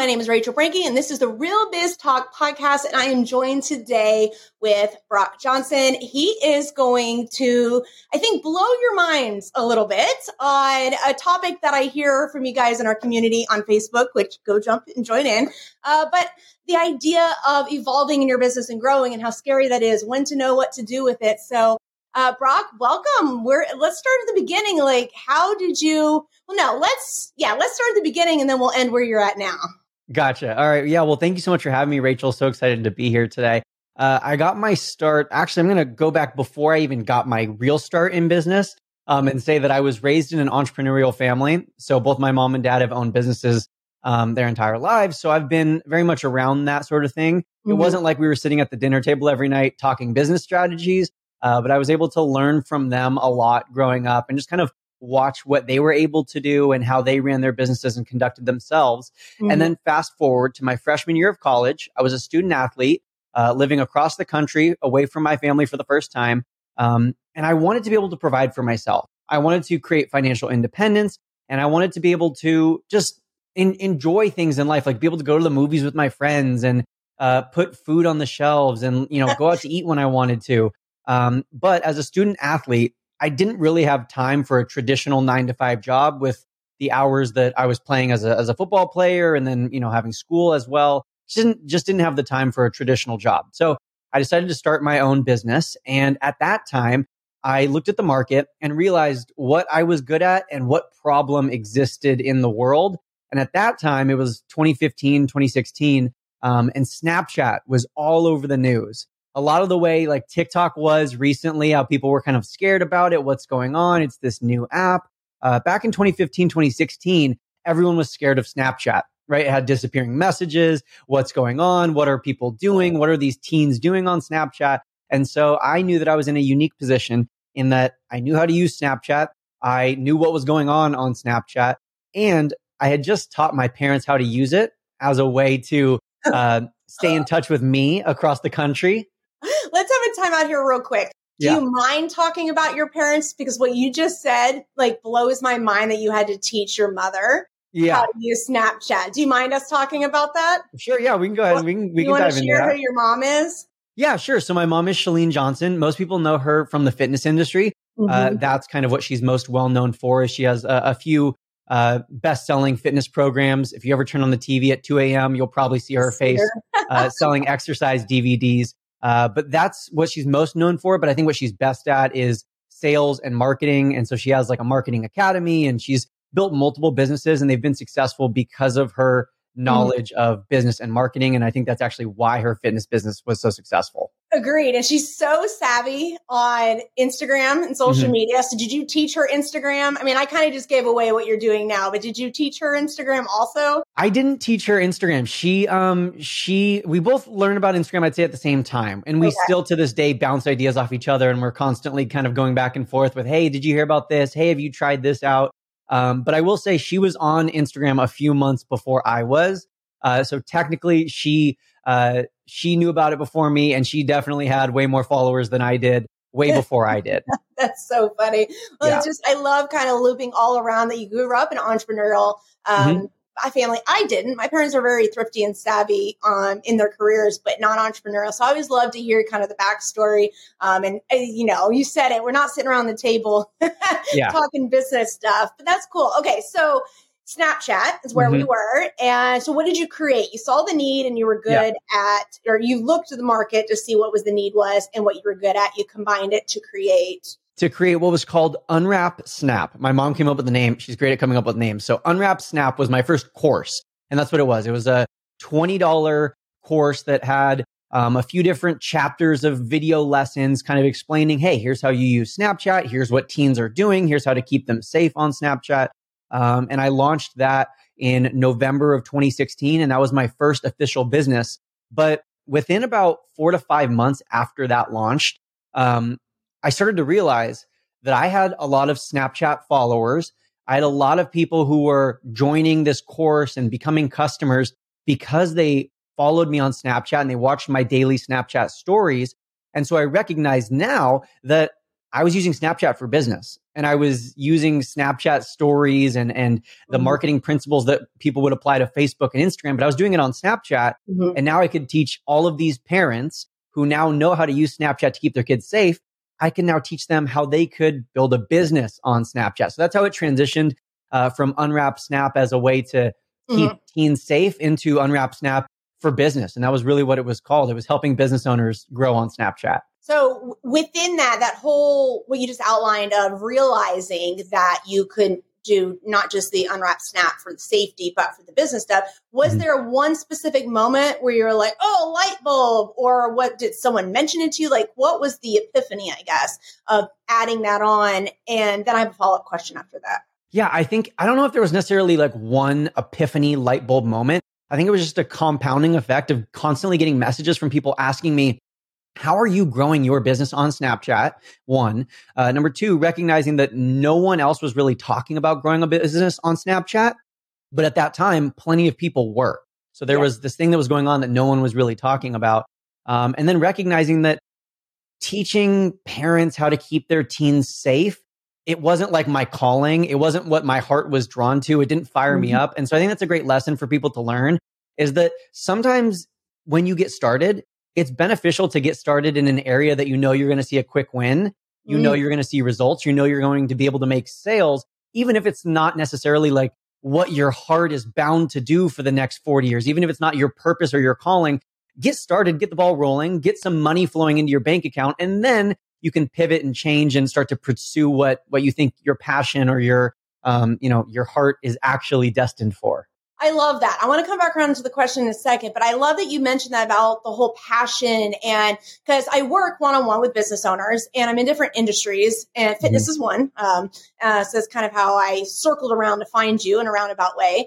My name is Rachel Brinke, and this is the Real Biz Talk podcast. And I am joined today with Brock Johnson. He is going to, I think, blow your minds a little bit on a topic that I hear from you guys in our community on Facebook, which go jump and join in. Uh, but the idea of evolving in your business and growing and how scary that is, when to know what to do with it. So uh, Brock, welcome. We're let's start at the beginning. Like, how did you? Well, no, let's yeah, let's start at the beginning, and then we'll end where you're at now. Gotcha. All right. Yeah. Well, thank you so much for having me, Rachel. So excited to be here today. Uh, I got my start. Actually, I'm going to go back before I even got my real start in business um, and say that I was raised in an entrepreneurial family. So both my mom and dad have owned businesses um, their entire lives. So I've been very much around that sort of thing. Mm-hmm. It wasn't like we were sitting at the dinner table every night talking business strategies. Uh, but I was able to learn from them a lot growing up and just kind of watch what they were able to do and how they ran their businesses and conducted themselves. Mm-hmm. And then fast forward to my freshman year of college, I was a student athlete uh, living across the country away from my family for the first time. Um, and I wanted to be able to provide for myself. I wanted to create financial independence and I wanted to be able to just in, enjoy things in life, like be able to go to the movies with my friends and uh, put food on the shelves and, you know, go out to eat when I wanted to. Um, but as a student athlete, I didn't really have time for a traditional nine to five job with the hours that I was playing as a, as a football player and then, you know, having school as well. Just didn't, just didn't have the time for a traditional job. So I decided to start my own business. And at that time, I looked at the market and realized what I was good at and what problem existed in the world. And at that time, it was 2015, 2016. Um, and Snapchat was all over the news a lot of the way like TikTok was recently, how people were kind of scared about it. What's going on? It's this new app. Uh, back in 2015, 2016, everyone was scared of Snapchat, right? It had disappearing messages. What's going on? What are people doing? What are these teens doing on Snapchat? And so I knew that I was in a unique position in that I knew how to use Snapchat. I knew what was going on on Snapchat. And I had just taught my parents how to use it as a way to uh, stay in touch with me across the country Let's have a time out here real quick. Do yeah. you mind talking about your parents? Because what you just said like blows my mind that you had to teach your mother yeah. how to use Snapchat. Do you mind us talking about that? Sure. Yeah, we can go ahead. we can we you can dive into share that. who your mom is. Yeah, sure. So my mom is Chalene Johnson. Most people know her from the fitness industry. Uh, mm-hmm. Uh, that's kind of what she's most well known for. Is she has a, a few uh, best selling fitness programs. If you ever turn on the TV at 2 a.m., you'll probably see her face uh, selling exercise DVDs. Uh, but that's what she's most known for. But I think what she's best at is sales and marketing. And so she has like a marketing academy and she's built multiple businesses and they've been successful because of her mm-hmm. knowledge mm-hmm. of business and marketing. And I think that's actually why her fitness business was so successful. Agreed. And she's so savvy on Instagram and social mm-hmm. media. So did you teach her Instagram? I mean, I kind of just gave away what you're doing now, but did you teach her Instagram also? I didn't teach her Instagram. She um she we both learned about Instagram I'd say at the same time. And we okay. still to this day bounce ideas off each other and we're constantly kind of going back and forth with, "Hey, did you hear about this? Hey, have you tried this out?" Um, but I will say she was on Instagram a few months before I was. Uh, so technically she uh, she knew about it before me and she definitely had way more followers than I did way before I did. That's so funny. Well, yeah. it's just, I love kind of looping all around that you grew up in entrepreneurial, um, mm-hmm. family. I didn't. My parents are very thrifty and savvy um, in their careers, but not entrepreneurial. So I always love to hear kind of the backstory. Um, and uh, you know, you said it. We're not sitting around the table yeah. talking business stuff, but that's cool. Okay, so Snapchat is where mm-hmm. we were. And so what did you create? You saw the need and you were good yeah. at, or you looked at the market to see what was the need was and what you were good at. You combined it to create. To create what was called Unwrap Snap. My mom came up with the name. She's great at coming up with names. So Unwrap Snap was my first course. And that's what it was. It was a $20 course that had um, a few different chapters of video lessons kind of explaining, hey, here's how you use Snapchat. Here's what teens are doing. Here's how to keep them safe on Snapchat. Um, and I launched that in November of 2016. And that was my first official business. But within about four to five months after that launched, um, I started to realize that I had a lot of Snapchat followers. I had a lot of people who were joining this course and becoming customers because they followed me on Snapchat and they watched my daily Snapchat stories. And so I recognize now that I was using Snapchat for business and I was using Snapchat stories and, and the mm-hmm. marketing principles that people would apply to Facebook and Instagram, but I was doing it on Snapchat. Mm-hmm. And now I could teach all of these parents who now know how to use Snapchat to keep their kids safe. I can now teach them how they could build a business on Snapchat. So that's how it transitioned uh, from Unwrap Snap as a way to keep mm-hmm. teens safe into Unwrap Snap for business. And that was really what it was called. It was helping business owners grow on Snapchat. So within that, that whole, what you just outlined of realizing that you could do not just the unwrap snap for the safety, but for the business stuff. Was mm-hmm. there one specific moment where you were like, oh, light bulb? Or what did someone mention it to you? Like, what was the epiphany, I guess, of adding that on? And then I have a follow up question after that. Yeah, I think, I don't know if there was necessarily like one epiphany light bulb moment. I think it was just a compounding effect of constantly getting messages from people asking me, how are you growing your business on Snapchat? One. Uh, number two, recognizing that no one else was really talking about growing a business on Snapchat. But at that time, plenty of people were. So there yeah. was this thing that was going on that no one was really talking about. Um, and then recognizing that teaching parents how to keep their teens safe it wasn't like my calling. It wasn't what my heart was drawn to. It didn't fire mm-hmm. me up. And so I think that's a great lesson for people to learn is that sometimes when you get started, it's beneficial to get started in an area that you know you're going to see a quick win. You mm. know you're going to see results. You know you're going to be able to make sales, even if it's not necessarily like what your heart is bound to do for the next 40 years, even if it's not your purpose or your calling. Get started, get the ball rolling, get some money flowing into your bank account, and then you can pivot and change and start to pursue what what you think your passion or your um, you know your heart is actually destined for. I love that. I want to come back around to the question in a second, but I love that you mentioned that about the whole passion and because I work one on one with business owners and I'm in different industries and fitness mm-hmm. is one. Um, uh, so that's kind of how I circled around to find you in a roundabout way.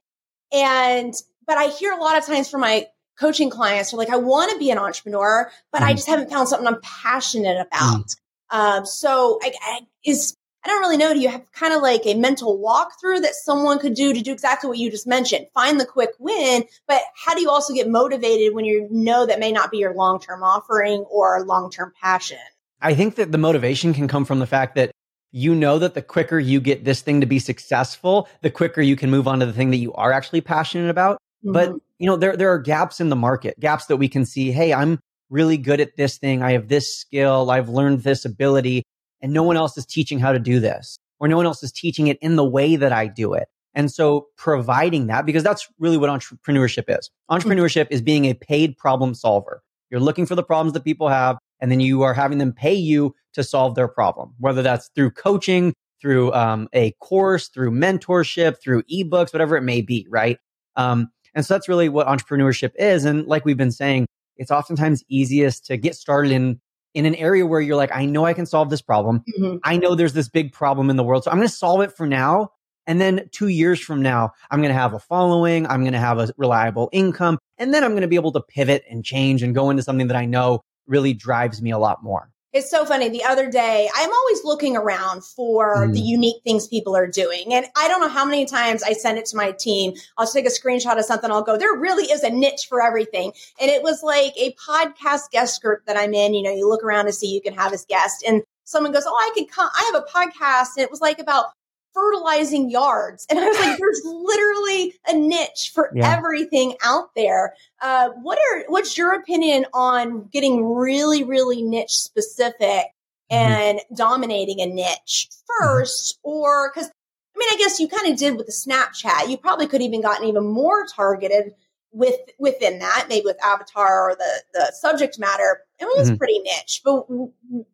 And, but I hear a lot of times from my coaching clients are like, I want to be an entrepreneur, but mm-hmm. I just haven't found something I'm passionate about. Mm-hmm. Um, so I, I, is I don't really know. Do you have kind of like a mental walkthrough that someone could do to do exactly what you just mentioned? Find the quick win, but how do you also get motivated when you know that may not be your long term offering or long term passion? I think that the motivation can come from the fact that you know that the quicker you get this thing to be successful, the quicker you can move on to the thing that you are actually passionate about. Mm-hmm. But you know, there there are gaps in the market, gaps that we can see. Hey, I'm really good at this thing. I have this skill. I've learned this ability and no one else is teaching how to do this or no one else is teaching it in the way that I do it. And so providing that, because that's really what entrepreneurship is. Entrepreneurship is being a paid problem solver. You're looking for the problems that people have, and then you are having them pay you to solve their problem, whether that's through coaching, through um, a course, through mentorship, through ebooks, whatever it may be, right? Um, and so that's really what entrepreneurship is. And like we've been saying, it's oftentimes easiest to get started in in an area where you're like, I know I can solve this problem. Mm-hmm. I know there's this big problem in the world. So I'm going to solve it for now. And then two years from now, I'm going to have a following. I'm going to have a reliable income. And then I'm going to be able to pivot and change and go into something that I know really drives me a lot more. It's so funny. The other day, I'm always looking around for mm. the unique things people are doing. And I don't know how many times I send it to my team. I'll take a screenshot of something. I'll go, there really is a niche for everything. And it was like a podcast guest group that I'm in. You know, you look around to see you can have as guest and someone goes, Oh, I can come. I have a podcast. And it was like about fertilizing yards. And I was like, there's literally a niche for yeah. everything out there. Uh, what are, what's your opinion on getting really, really niche specific mm-hmm. and mm-hmm. dominating a niche 1st mm-hmm. Or, cause I mean, I guess you kind of did with the Snapchat. You probably could even gotten even more targeted with within that, maybe with avatar or the the subject matter. It was mm-hmm. pretty niche. But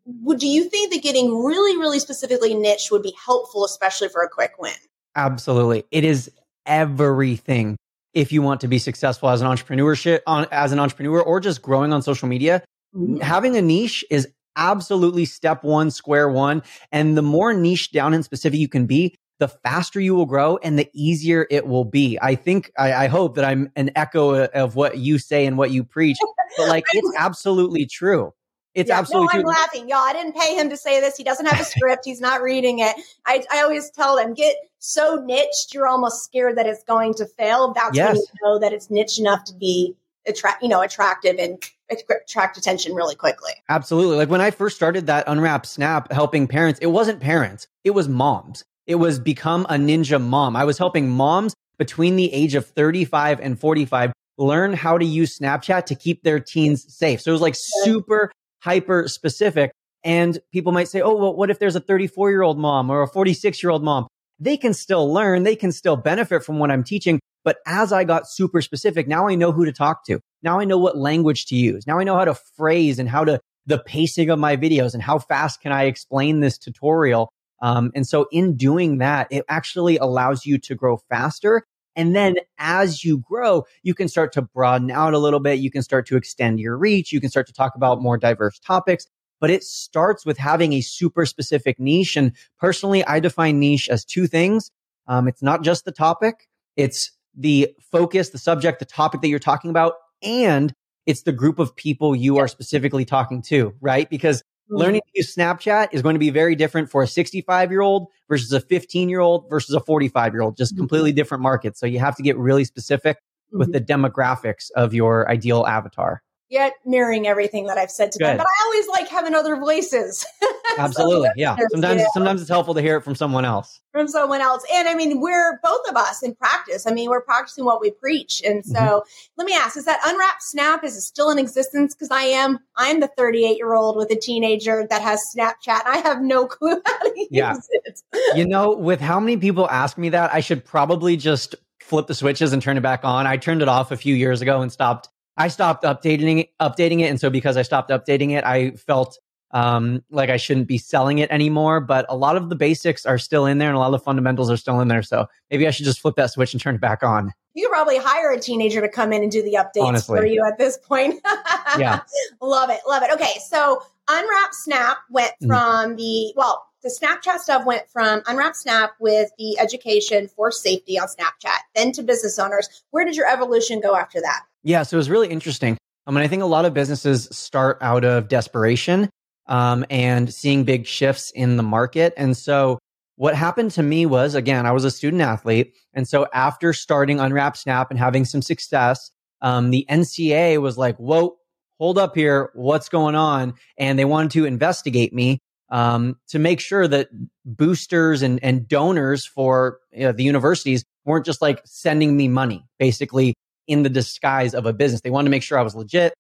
would do you think that getting really, really specifically niche would be helpful, especially for a quick win? Absolutely, it is everything. If you want to be successful as an entrepreneurship on as an entrepreneur or just growing on social media, mm-hmm. having a niche is absolutely step one, square one. And the more niche down and specific you can be, the faster you will grow and the easier it will be. I think, I, I hope that I'm an echo of what you say and what you preach, but like it's absolutely true. It's yeah, absolutely no, I'm true. laughing. Y'all, I didn't pay him to say this. He doesn't have a script. He's not reading it. I, I always tell them, get so niched, you're almost scared that it's going to fail. That's yes. when you know that it's niche enough to be attract, you know, attractive and attract attention really quickly. Absolutely. Like when I first started that Unwrap Snap helping parents, it wasn't parents, it was moms. It was become a ninja mom. I was helping moms between the age of 35 and 45 learn how to use Snapchat to keep their teens safe. So it was like super hyper specific. And people might say, oh, well, what if there's a 34 year old mom or a 46 year old mom? They can still learn. They can still benefit from what I'm teaching. But as I got super specific, now I know who to talk to. Now I know what language to use. Now I know how to phrase and how to the pacing of my videos and how fast can I explain this tutorial. Um, and so in doing that, it actually allows you to grow faster. And then as you grow, you can start to broaden out a little bit. You can start to extend your reach. You can start to talk about more diverse topics but it starts with having a super specific niche. And personally, I define niche as two things. Um, it's not just the topic. It's the focus, the subject, the topic that you're talking about, and it's the group of people you are specifically talking to, right? Because. Learning to use Snapchat is going to be very different for a 65 year old versus a 15 year old versus a 45 year old, just mm-hmm. completely different markets. So you have to get really specific mm-hmm. with the demographics of your ideal avatar yet mirroring everything that I've said to Good. them. But I always like having other voices. Absolutely. so yeah. Sometimes sometimes it's helpful to hear it from someone else. From someone else. And I mean, we're both of us in practice. I mean, we're practicing what we preach. And so mm-hmm. let me ask, is that unwrapped snap is it still in existence? Because I am I'm the 38 year old with a teenager that has Snapchat and I have no clue how to yeah. use it. you know, with how many people ask me that, I should probably just flip the switches and turn it back on. I turned it off a few years ago and stopped I stopped updating it, updating it, and so because I stopped updating it, I felt um, like I shouldn't be selling it anymore. But a lot of the basics are still in there, and a lot of the fundamentals are still in there. So maybe I should just flip that switch and turn it back on. You could probably hire a teenager to come in and do the updates Honestly. for you at this point. yeah, love it, love it. Okay, so Unwrap Snap went mm-hmm. from mm. the well the Snapchat stuff went from Unwrap Snap with the education for safety on Snapchat, then to business owners. Where did your evolution go after that? Yeah, so it was really interesting. I mean, I think a lot of businesses start out of desperation um, and seeing big shifts in the market. And so what happened to me was, again, I was a student athlete. And so after starting Unwrap Snap and having some success, um, the NCAA was like, whoa, hold up here. What's going on? And they wanted to investigate me um, to make sure that boosters and, and donors for you know, the universities weren't just like sending me money, basically in the disguise of a business. They wanted to make sure I was legit.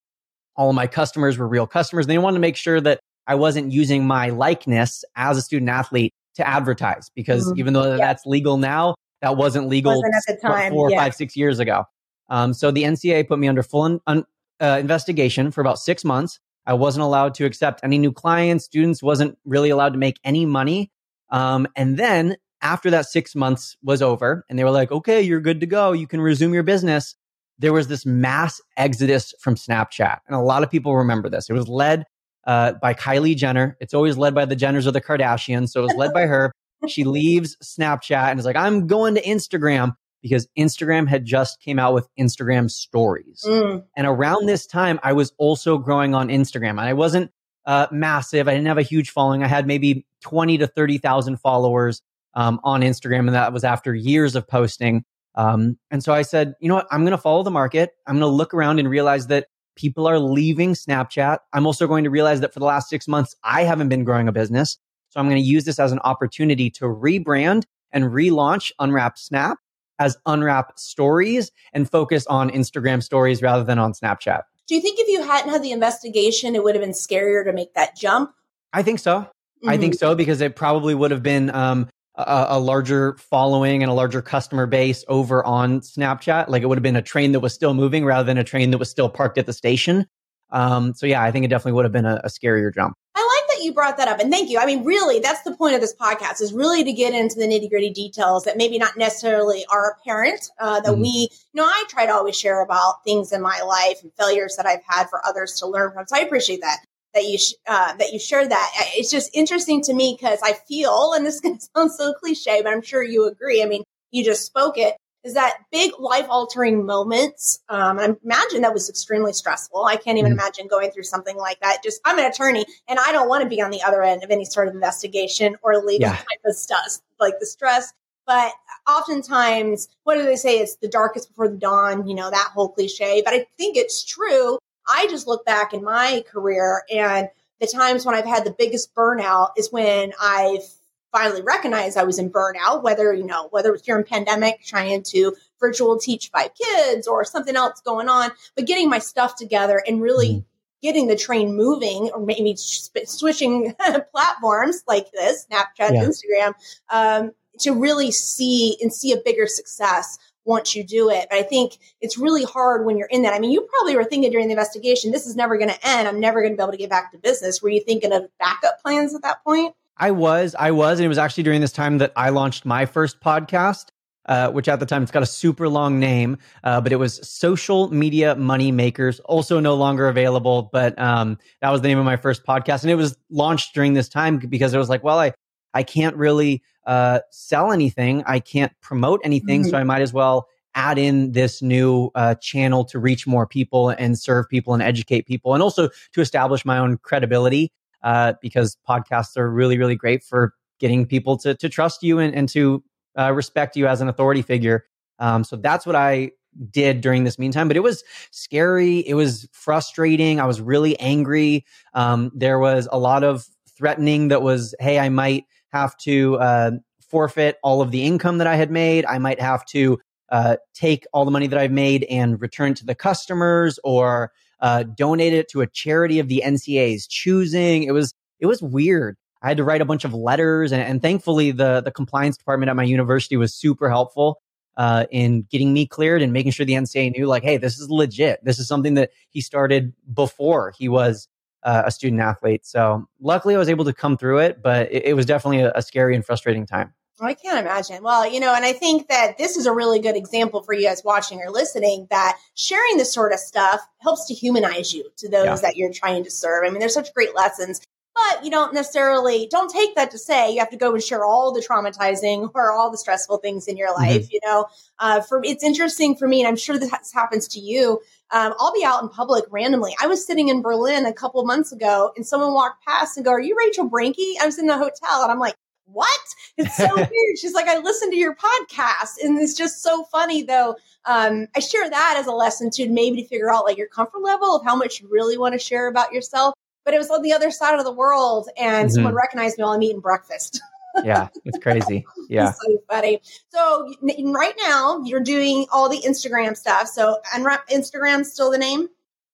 All of my customers were real customers. They wanted to make sure that I wasn't using my likeness as a student athlete to advertise because mm-hmm. even though yeah. that's legal now, that wasn't legal wasn't at the time. four, yeah. five, six years ago. Um, so the NCAA put me under full un, uh, investigation for about six months. I wasn't allowed to accept any new clients. Students wasn't really allowed to make any money. Um, and then after that six months was over and they were like, okay, you're good to go. You can resume your business there was this mass exodus from Snapchat. And a lot of people remember this. It was led uh, by Kylie Jenner. It's always led by the Jenners or the Kardashians. So it was led by her. She leaves Snapchat and is like, I'm going to Instagram because Instagram had just came out with Instagram stories. Mm. And around this time, I was also growing on Instagram. And I wasn't uh, massive. I didn't have a huge following. I had maybe 20 to 30,000 followers um, on Instagram. And that was after years of posting. Um, and so I said, you know what? I'm going to follow the market. I'm going to look around and realize that people are leaving Snapchat. I'm also going to realize that for the last six months, I haven't been growing a business. So I'm going to use this as an opportunity to rebrand and relaunch Unwrap Snap as Unwrap Stories and focus on Instagram stories rather than on Snapchat. Do you think if you hadn't had the investigation, it would have been scarier to make that jump? I think so. Mm-hmm. I think mm-hmm. so because it probably would have been um, a, a, larger following and a larger customer base over on Snapchat. Like it would have been a train that was still moving rather than a train that was still parked at the station. Um, so yeah, I think it definitely would have been a, a scarier jump. I like that you brought that up, and thank you. I mean, really, that's the point of this podcast is really to get into the nitty gritty details that maybe not necessarily are apparent. Uh, that mm. we, you know, I try to always share about things in my life and failures that I've had for others to learn from. So I appreciate that that you sh- uh, that you shared that. It's just interesting to me because I feel, and this to sound so cliche, but I'm sure you agree. I mean, you just spoke it. Is that big life altering moments? Um, I imagine that was extremely stressful. I can't even mm imagine going through something like that. Just I'm an attorney, and I don't want to be on the other end of any sort of investigation or legal yeah. type of stuff, like the stress. But oftentimes, what do they say? It's the darkest before the dawn. You know that whole cliche. But I think it's true I just look back in my career and the times when I've had the biggest burnout is when I've finally recognized I was in burnout, whether, you know, whether it's during pandemic trying to virtual teach five kids or something else going on, but getting my stuff together and really mm-hmm. getting the train moving or maybe switching platforms like this, Snapchat, yeah. Instagram, um, to really see and see a bigger success once you do it. But I think it's really hard when you're in that. I mean, you probably were thinking during the investigation, this is never going to end. I'm never going to be able to get back to business. Were you thinking of backup plans at that point? I was, I was, and it was actually during this time that I launched my first podcast. Uh, which at the time it's got a super long name, uh, but it was Social Media Money Makers, also no longer available. But um, that was the name of my first podcast, and it was launched during this time because it was like, well, I I can't really uh, sell anything, I can't promote anything, mm-hmm. so I might as well add in this new uh, channel to reach more people and serve people and educate people, and also to establish my own credibility uh, because podcasts are really, really great for getting people to, to trust you and, and to uh, respect you as an authority figure. Um, so that's what I did during this meantime, but it was scary. It was frustrating. I was really angry. Um, there was a lot of threatening that was, hey, I might have to uh, forfeit all of the income that I had made. I might have to uh, take all the money that I've made and return to the customers or uh, donated it to a charity of the NCAA's choosing. It was it was weird. I had to write a bunch of letters, and, and thankfully the the compliance department at my university was super helpful uh, in getting me cleared and making sure the NCAA knew, like, hey, this is legit. This is something that he started before he was uh, a student athlete. So luckily, I was able to come through it, but it, it was definitely a, a scary and frustrating time. I can't imagine. Well, you know, and I think that this is a really good example for you guys watching or listening that sharing this sort of stuff helps to humanize you to those yeah. that you're trying to serve. I mean, there's such great lessons, but you don't necessarily don't take that to say you have to go and share all the traumatizing or all the stressful things in your life. Mm-hmm. You know, uh, for it's interesting for me, and I'm sure this happens to you. Um, I'll be out in public randomly. I was sitting in Berlin a couple months ago, and someone walked past and go, "Are you Rachel Brinke?" I was in the hotel, and I'm like what? It's so weird. She's like, I listened to your podcast. And it's just so funny though. Um, I share that as a lesson to maybe to figure out like your comfort level of how much you really want to share about yourself. But it was on the other side of the world and mm-hmm. someone recognized me while I'm eating breakfast. yeah, it's crazy. Yeah. It's so funny. So right now you're doing all the Instagram stuff. So Unwrap Instagram still the name?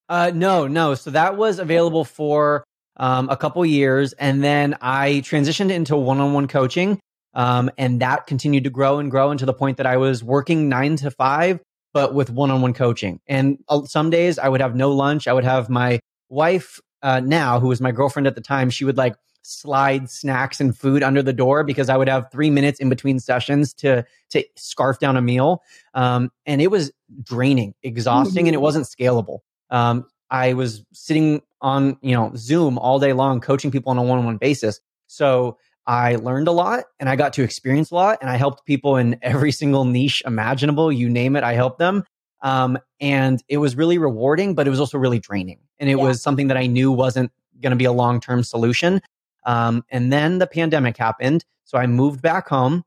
Uh, no, no. So that was available for um, a couple years, and then I transitioned into one-on-one coaching, um, and that continued to grow and grow into the point that I was working nine to five, but with one-on-one coaching. And uh, some days I would have no lunch. I would have my wife uh, now, who was my girlfriend at the time, she would like slide snacks and food under the door because I would have three minutes in between sessions to to scarf down a meal, um, and it was draining, exhausting, mm-hmm. and it wasn't scalable. Um, I was sitting on, you know, Zoom all day long coaching people on a one-on-one basis. So I learned a lot and I got to experience a lot and I helped people in every single niche imaginable. You name it, I helped them. Um, and it was really rewarding, but it was also really draining. And it yeah. was something that I knew wasn't going to be a long term solution. Um, and then the pandemic happened. So I moved back home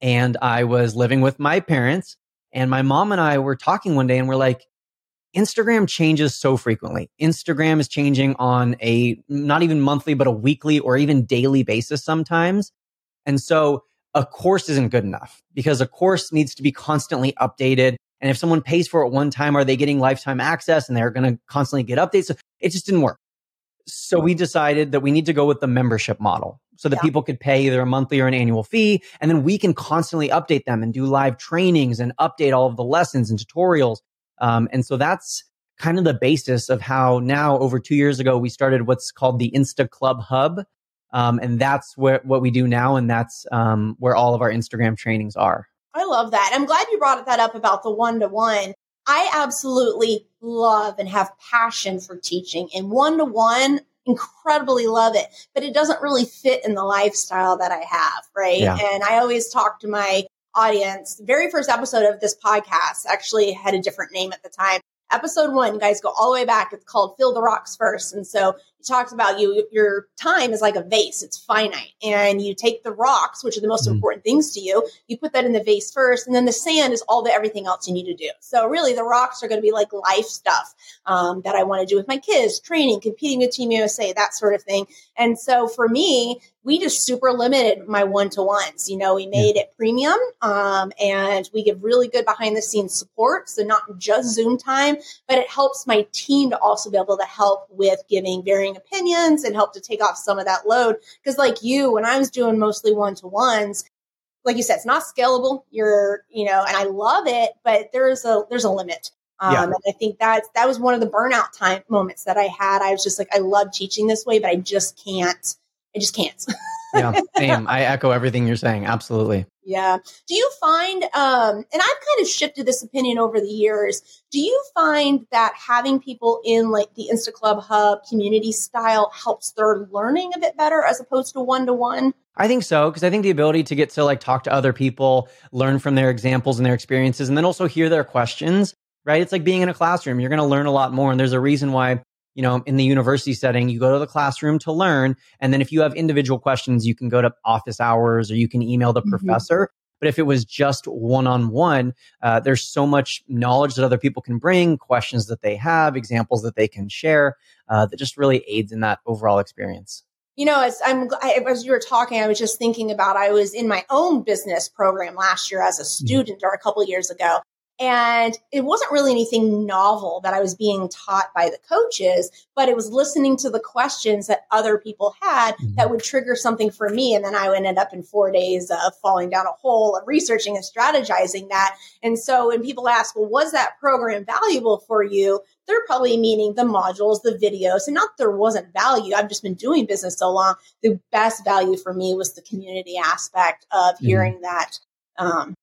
and I was living with my parents. And my mom and I were talking one day and we're like, Instagram changes so frequently. Instagram is changing on a not even monthly, but a weekly or even daily basis sometimes. And so a course isn't good enough because a course needs to be constantly updated. And if someone pays for it one time, are they getting lifetime access and they're going to constantly get updates? So it just didn't work. So we decided that we need to go with the membership model so that yeah. people could pay either a monthly or an annual fee. And then we can constantly update them and do live trainings and update all of the lessons and tutorials um, and so that's kind of the basis of how now over two years ago, we started what's called the Insta Club Hub. Um, and that's where, what we do now. And that's um, where all of our Instagram trainings are. I love that. I'm glad you brought that up about the one to one. I absolutely love and have passion for teaching and one to one incredibly love it, but it doesn't really fit in the lifestyle that I have, right? Yeah. And I always talk to my audience. The very first episode of this podcast actually had a different name at the time. Episode one, guys, go all the way back. It's called Fill the Rocks First. And so talks about you your time is like a vase. It's finite. And you take the rocks which are the most mm-hmm. important things to you you put that in the vase first and then the sand is all the everything else you need to do. So really the rocks are going to be like life stuff um, that i want to do with my kids training competing with team usa that sort of thing. And so for me we just super limited my one to ones. You know, we made it premium um, and we give really good behind the scenes support. So, not just Zoom time, but it helps my team to also be able to help with giving varying opinions and help to take off some of that load. Because, like you, when I was doing mostly one to ones, like you said, it's not scalable. You're, you know, and I love it, but there's a there's a limit. Um, yeah. And I think that that was one of the burnout time moments that I had. I was just like, I love teaching this way, but I just can't I just can't. yeah, same. I echo everything you're saying. Absolutely. Yeah. Do you find, um, and I've kind of shifted this opinion over the years. Do you find that having people in like the Insta Club Hub community style helps their learning a bit better as opposed to one to one? I think so because I think the ability to get to like talk to other people, learn from their examples and their experiences, and then also hear their questions. Right? It's like being in a classroom. You're going to learn a lot more, and there's a reason why you know, in the university setting, you go to the classroom to learn. And then if you have individual questions, you can go to office hours or you can email the mm-hmm. professor. But if it was just one on one, there's so much knowledge that other people can bring, questions that they have, examples that they can share uh, that just really aids in that overall experience. You know, as I'm as you were talking, I was just thinking about I was in my own business program last year as a mm-hmm. student mm-hmm. or a couple years ago, and it wasn't really anything novel that I was being taught by the coaches, but it was listening to the questions that other people had mm-hmm. that would trigger something for me. And then I ended up in four days of falling down a hole of researching and strategizing that. And so when people ask, well, was that program valuable for you? They're probably meaning the modules, the videos, and not there wasn't value. I've just been doing business so long. The best value for me was the community aspect of mm-hmm. hearing that um,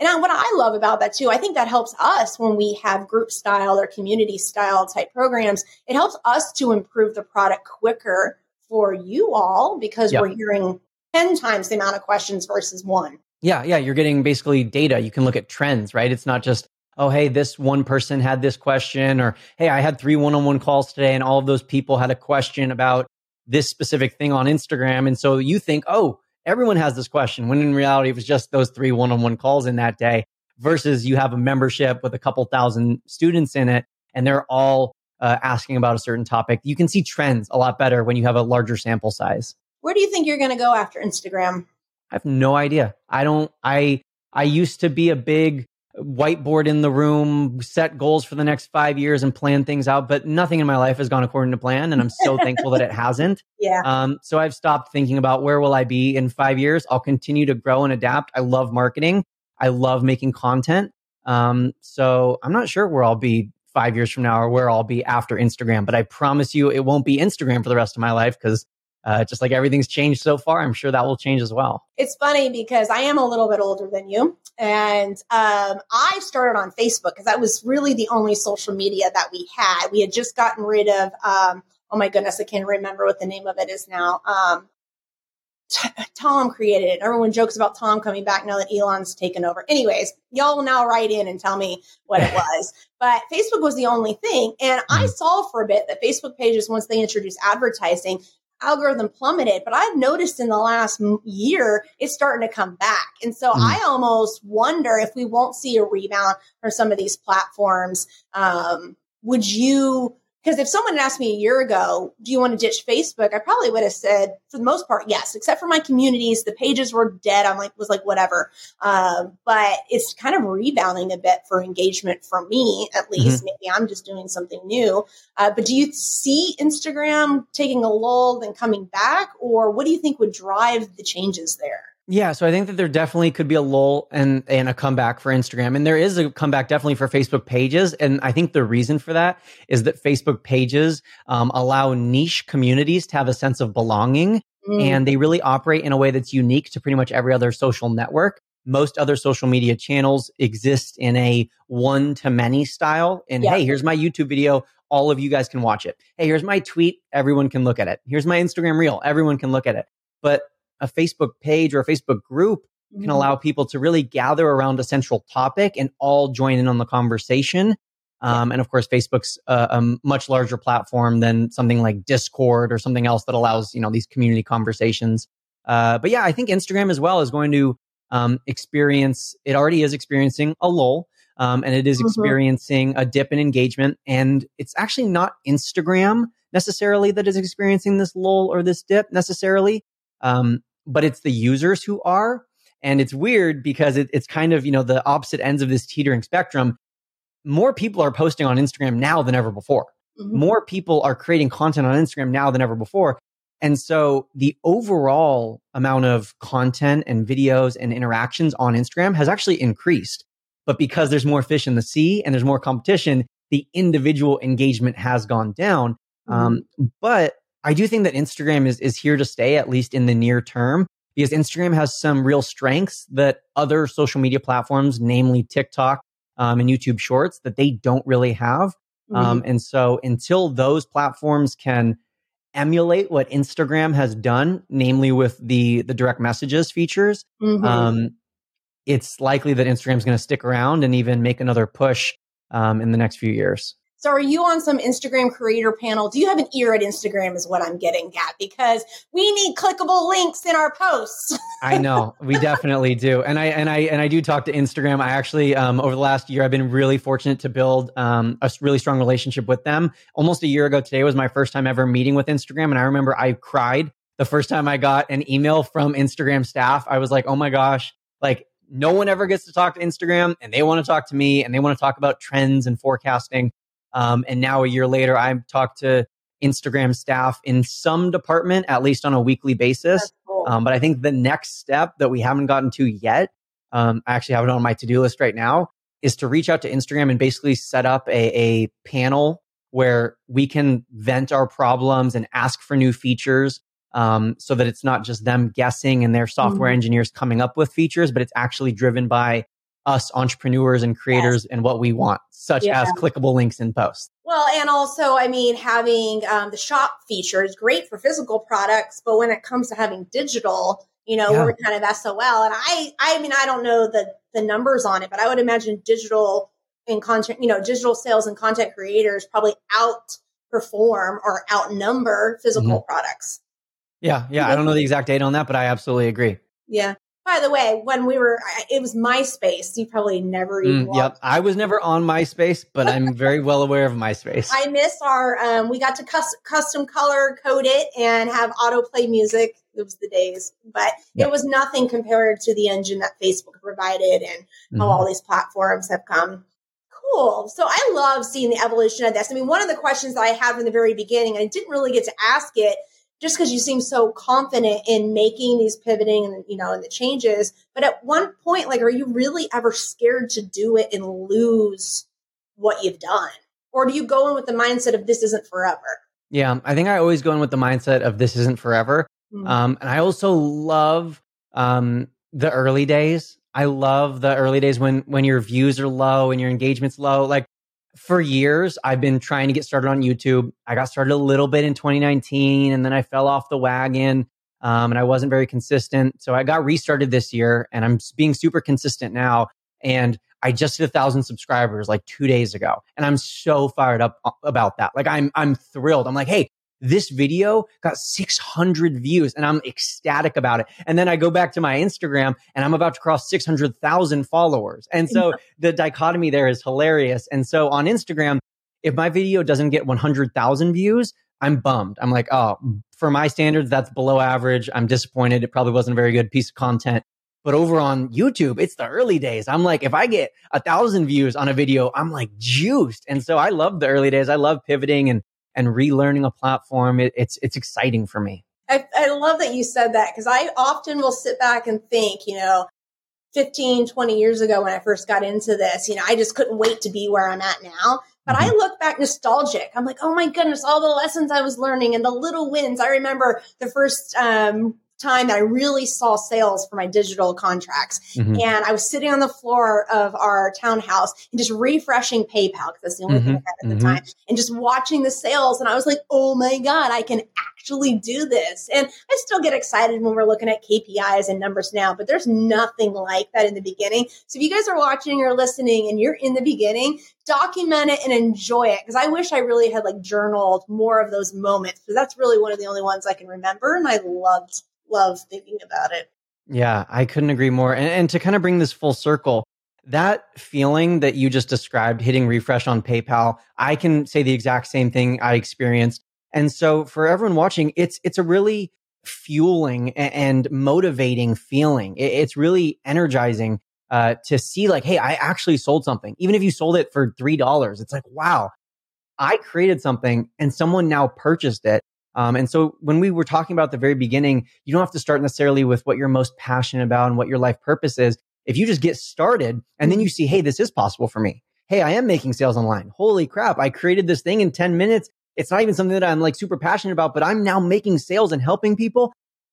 and what I love about that too, I think that helps us when we have group style or community style type programs. It helps us to improve the product quicker for you all because yep. we're hearing 10 times the amount of questions versus one. Yeah, yeah. You're getting basically data. You can look at trends, right? It's not just, oh, hey, this one person had this question, or hey, I had three one on one calls today, and all of those people had a question about this specific thing on Instagram. And so you think, oh, everyone has this question when in reality it was just those three one-on-one calls in that day versus you have a membership with a couple thousand students in it and they're all uh, asking about a certain topic. You can see trends a lot better when you have a larger sample size. Where do you think you're going to go after instagram? I have no idea. I don't i i used to be a big whiteboard in the room, set goals for the next five years and plan things out. But nothing in my life has gone according to plan. And I'm so thankful that it hasn't. Yeah. Um, so I've stopped thinking about where will I be in five years. I'll continue to grow and adapt. I love marketing. I love making content. Um, so I'm not sure where I'll be five years from now or where I'll be after Instagram, but I promise you it won't be Instagram for the rest of my life because uh, just like everything's changed so far, I'm sure that will change as well. It's funny because I am a little bit older than you. And um, I started on Facebook because that was really the only social media that we had. We had just gotten rid of, um, oh my goodness, I can't remember what the name of it is now. Um, Tom created it. Everyone jokes about Tom coming back now that Elon's taken over. Anyways, y'all will now write in and tell me what it was. But Facebook was the only thing. And I mm. saw for a bit that Facebook pages, once they introduced advertising, algorithm plummeted, but I've noticed in the last year it's starting to come back. And so mm. I almost wonder if we won't see a rebound for some of these platforms. Um, would you because if someone had asked me a year ago, do you want to ditch Facebook? I probably would have said, for the most part, yes, except for my communities. The pages were dead. I'm like, was like, whatever. Um, but it's kind of rebounding a bit for engagement for me, at least. Mm-hmm. Maybe I'm just doing something new. Uh, but do you see Instagram taking a lull and coming back? Or what do you think would drive the changes there? Yeah, so I think that there definitely could be a lull and and a comeback for Instagram, and there is a comeback definitely for Facebook pages. And I think the reason for that is that Facebook pages um, allow niche communities to have a sense of belonging, mm. and they really operate in a way that's unique to pretty much every other social network. Most other social media channels exist in a one to many style. And yeah. hey, here's my YouTube video. All of you guys can watch it. Hey, here's my tweet. Everyone can look at it. Here's my Instagram reel. Everyone can look at it. But a Facebook page or a Facebook group can mm-hmm. allow people to really gather around a central topic and all join in on the conversation. Um, and of course, Facebook's a, a, much larger platform than something like Discord or something else that allows you know these community conversations. Uh, but yeah, I think Instagram as well is going to um, experience. It already is experiencing a lull, um, and it is mm-hmm. experiencing a dip in engagement. And it's actually not Instagram necessarily that is experiencing this lull or this dip necessarily, um, but it's the users who are. And it's weird because it, it's kind of you know the opposite ends of this teetering spectrum more people are posting on Instagram now than ever before. Mm-hmm. More people are creating content on Instagram now than ever before. And so the overall amount of content and videos and interactions on Instagram has actually increased. But because there's more fish in the sea and there's more competition, the individual engagement has gone down. Mm-hmm. Um, but I do think that Instagram is, is here to stay, at least in the near term, because Instagram has some real strengths that other social media platforms, namely TikTok um, and YouTube Shorts that they don't really have. Mm-hmm. Um, and so until those platforms can emulate what Instagram has done, namely with the the direct messages features, mm-hmm. um, it's likely that Instagram is going to stick around and even make another push um, in the next few years. So are you on some Instagram creator panel? Do you have an ear at Instagram is what I'm getting at because we need clickable links in our posts. I know. We definitely do. And I and I and I do talk to Instagram. I actually um, over the last year I've been really fortunate to build um, a really strong relationship with them. Almost a year ago today was my first time ever meeting with Instagram and I remember I cried the first time I got an email from Instagram staff. I was like, "Oh my gosh, like no one ever gets to talk to Instagram and they want to talk to me and they want to talk about trends and forecasting. Um, and now a year later, I've talked to Instagram staff in some department, at least on a weekly basis. Cool. Um, but I think the next step that we haven't gotten to yet, um, I actually have it on my to do list right now, is to reach out to Instagram and basically set up a, a panel where we can vent our problems and ask for new features um, so that it's not just them guessing and their software mm-hmm. engineers coming up with features, but it's actually driven by us entrepreneurs and creators yes. and what we want, such yeah. as clickable links in posts. Well, and also, I mean, having um, the shop feature is great for physical products, but when it comes to having digital, you know, yeah. we're kind of SOL. And I, I mean, I don't know the the numbers on it, but I would imagine digital and content, you know, digital sales and content creators probably outperform or outnumber physical mm-hmm. products. Yeah, yeah. I don't know the exact date on that, but I absolutely agree. Yeah. By the way, when we were, it was MySpace. You probably never even. Mm, yep, I was never on MySpace, but I'm very well aware of MySpace. I miss our. Um, we got to cus- custom color code it and have autoplay music. It was the days, but yep. it was nothing compared to the engine that Facebook provided and mm-hmm. how all these platforms have come. Cool. So I love seeing the evolution of this. I mean, one of the questions that I had from the very beginning, I didn't really get to ask it, just because you seem so confident in making these pivoting and you know and the changes. But at one point like are you really ever scared to do it and lose what you've done? Or do you go in with the mindset of this isn't forever? Yeah i think i always go in with the mindset of this isn't forever. Mm-hmm. um, and i also love um, the early days. I love the early days when when your views are low and your engagement's low. Like for years, I've been trying to get started on YouTube. I got started a little bit in 2019 and then I fell off the wagon um, and I wasn't very consistent. So I got restarted this year and I'm being super consistent now. And I just hit a thousand subscribers like two days ago. And I'm so fired up uh, about that. Like I'm, I'm thrilled. I'm like, Hey, this video got 600 views and I'm ecstatic about it. And then I go back to my Instagram and I'm about to cross 600,000 followers. And so the dichotomy there is hilarious. And so on Instagram, if my video doesn't get 100,000 views, I'm bummed. I'm like, oh, for my standards, that's below average. I'm disappointed. It probably wasn't a very good piece of content. But over on YouTube, it's the early days. I'm like, if I get a thousand views on a video, I'm like juiced. And so I love the early days. I love pivoting and and relearning a platform. It, it's it's exciting for me. I, I love that you said that because I often will sit back and think, you know, 15, 20 years ago when I first got into this, you know, I just couldn't wait to be where I'm at now. But mm-hmm. I look back nostalgic. I'm like, oh my goodness, all the lessons I was learning and the little wins. I remember the first um, time that I really saw sales for my digital contracts. Mm-hmm. And I was sitting on the floor of our townhouse and just refreshing PayPal because that's the only mm-hmm. thing I had at the mm-hmm. time and just watching the sales. And I was like, oh my God, I can actually do this. And I still get excited when we're looking at KPIs and numbers now, but there's nothing like that in the beginning. So if you guys are watching or listening and you're in the beginning, document it and enjoy it. Cause I wish I really had like journaled more of those moments because that's really one of the only ones I can remember. And I loved, loved thinking about it. Yeah, I couldn't agree more. And, and to kind of bring this full circle, that feeling that you just described hitting refresh on PayPal, I can say the exact same thing I experienced and so for everyone watching, it's, it's a really fueling and motivating feeling. It's really energizing uh, to see like, hey, I actually sold something. Even if you sold it for $3, it's like, wow, I created something and someone now purchased it. Um, and so when we were talking about the very beginning, you don't have to start necessarily with what you're most passionate about and what your life purpose is. If you just get started and then you see, hey, this is possible for me. Hey, I am making sales online. Holy crap. I created this thing in 10 minutes it's not even something that I'm like super passionate about, but I'm now making sales and helping people.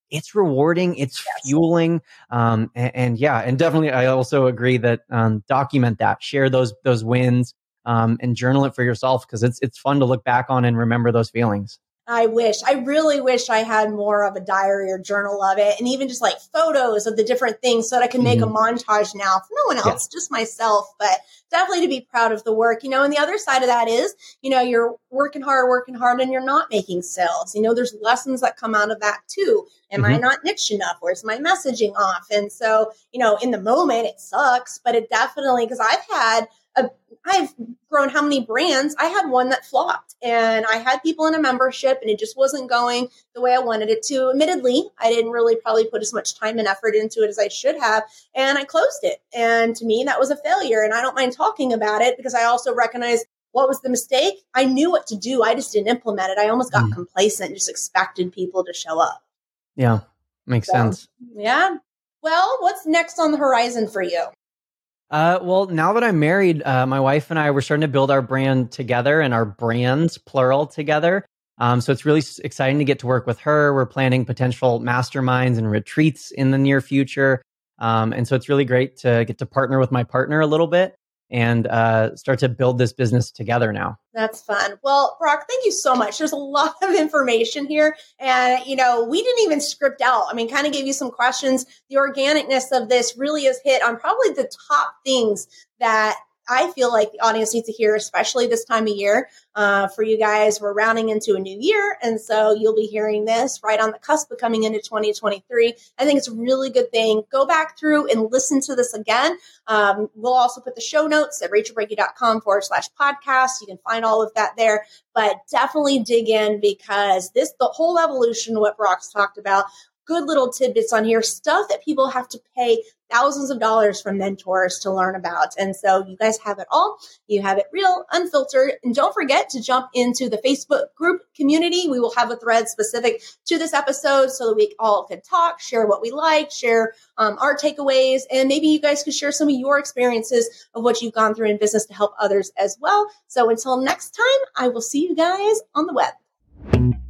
It's rewarding. It's fueling. Um, and, and, yeah, and definitely, I also agree that um, document that, share those those wins, um, and journal it for yourself because it's it's fun to look back on and remember those feelings. I wish, I really wish I had more of a diary or journal of it and even just like photos of the different things so that I can make mm-hmm. a montage now for no one else, yeah. just myself, but definitely to be proud of the work, you know, and the other side of that is, you know, you're working hard, working hard and you're not making sales. You know, there's lessons that come out of that too. Am mm-hmm. I not niche enough? Where's my messaging off? And so, you know, in the moment it sucks, but it definitely, because I've had a, I've grown how many brands. I had one that flopped and I had people in a membership and it just wasn't going the way I wanted it to. Admittedly, I didn't really probably put as much time and effort into it as I should have. And I closed it. And to me, that was a failure. And I don't mind talking about it because I also recognize what was the mistake. I knew what to do. I just didn't implement it. I almost got mm. complacent, just expected people to show up. Yeah, makes so, sense. Yeah. Well, what's next on the horizon for you? Uh, well, now that I'm married, uh, my wife and I we're starting to build our brand together and our brands plural together. Um, so it's really exciting to get to work with her. We're planning potential masterminds and retreats in the near future. Um, and so it's really great to get to partner with my partner a little bit and uh, start to build this business together now. That's fun. Well, Brock, thank you so much. There's a lot of information here. And, you know, we didn't even script out. I mean, kind of gave you some questions. The organicness of this really is hit on probably the top things that I feel like the audience needs to hear, especially this time of year. Uh, for you guys, we're rounding into a new year. And so you'll be hearing this right on the cusp of coming into 2023. I think it's a really good thing. Go back through and listen to this again. Um, we'll also put the show notes at rachelbrinke.com forward slash podcast. You can find all of that there, but definitely dig in because this, the whole evolution, what Brock's talked about, good little tidbits on here, stuff that people have to pay thousands of dollars from mentors to learn about. And so you guys have it all. You have it real, unfiltered. And don't forget to jump into the Facebook group community. We will have a thread specific to this episode so that we all can talk, share what we like, share um, our takeaways, and maybe you guys could share some of your experiences of what you've gone through in business to help others as well. So until next time, I will see you guys on the web.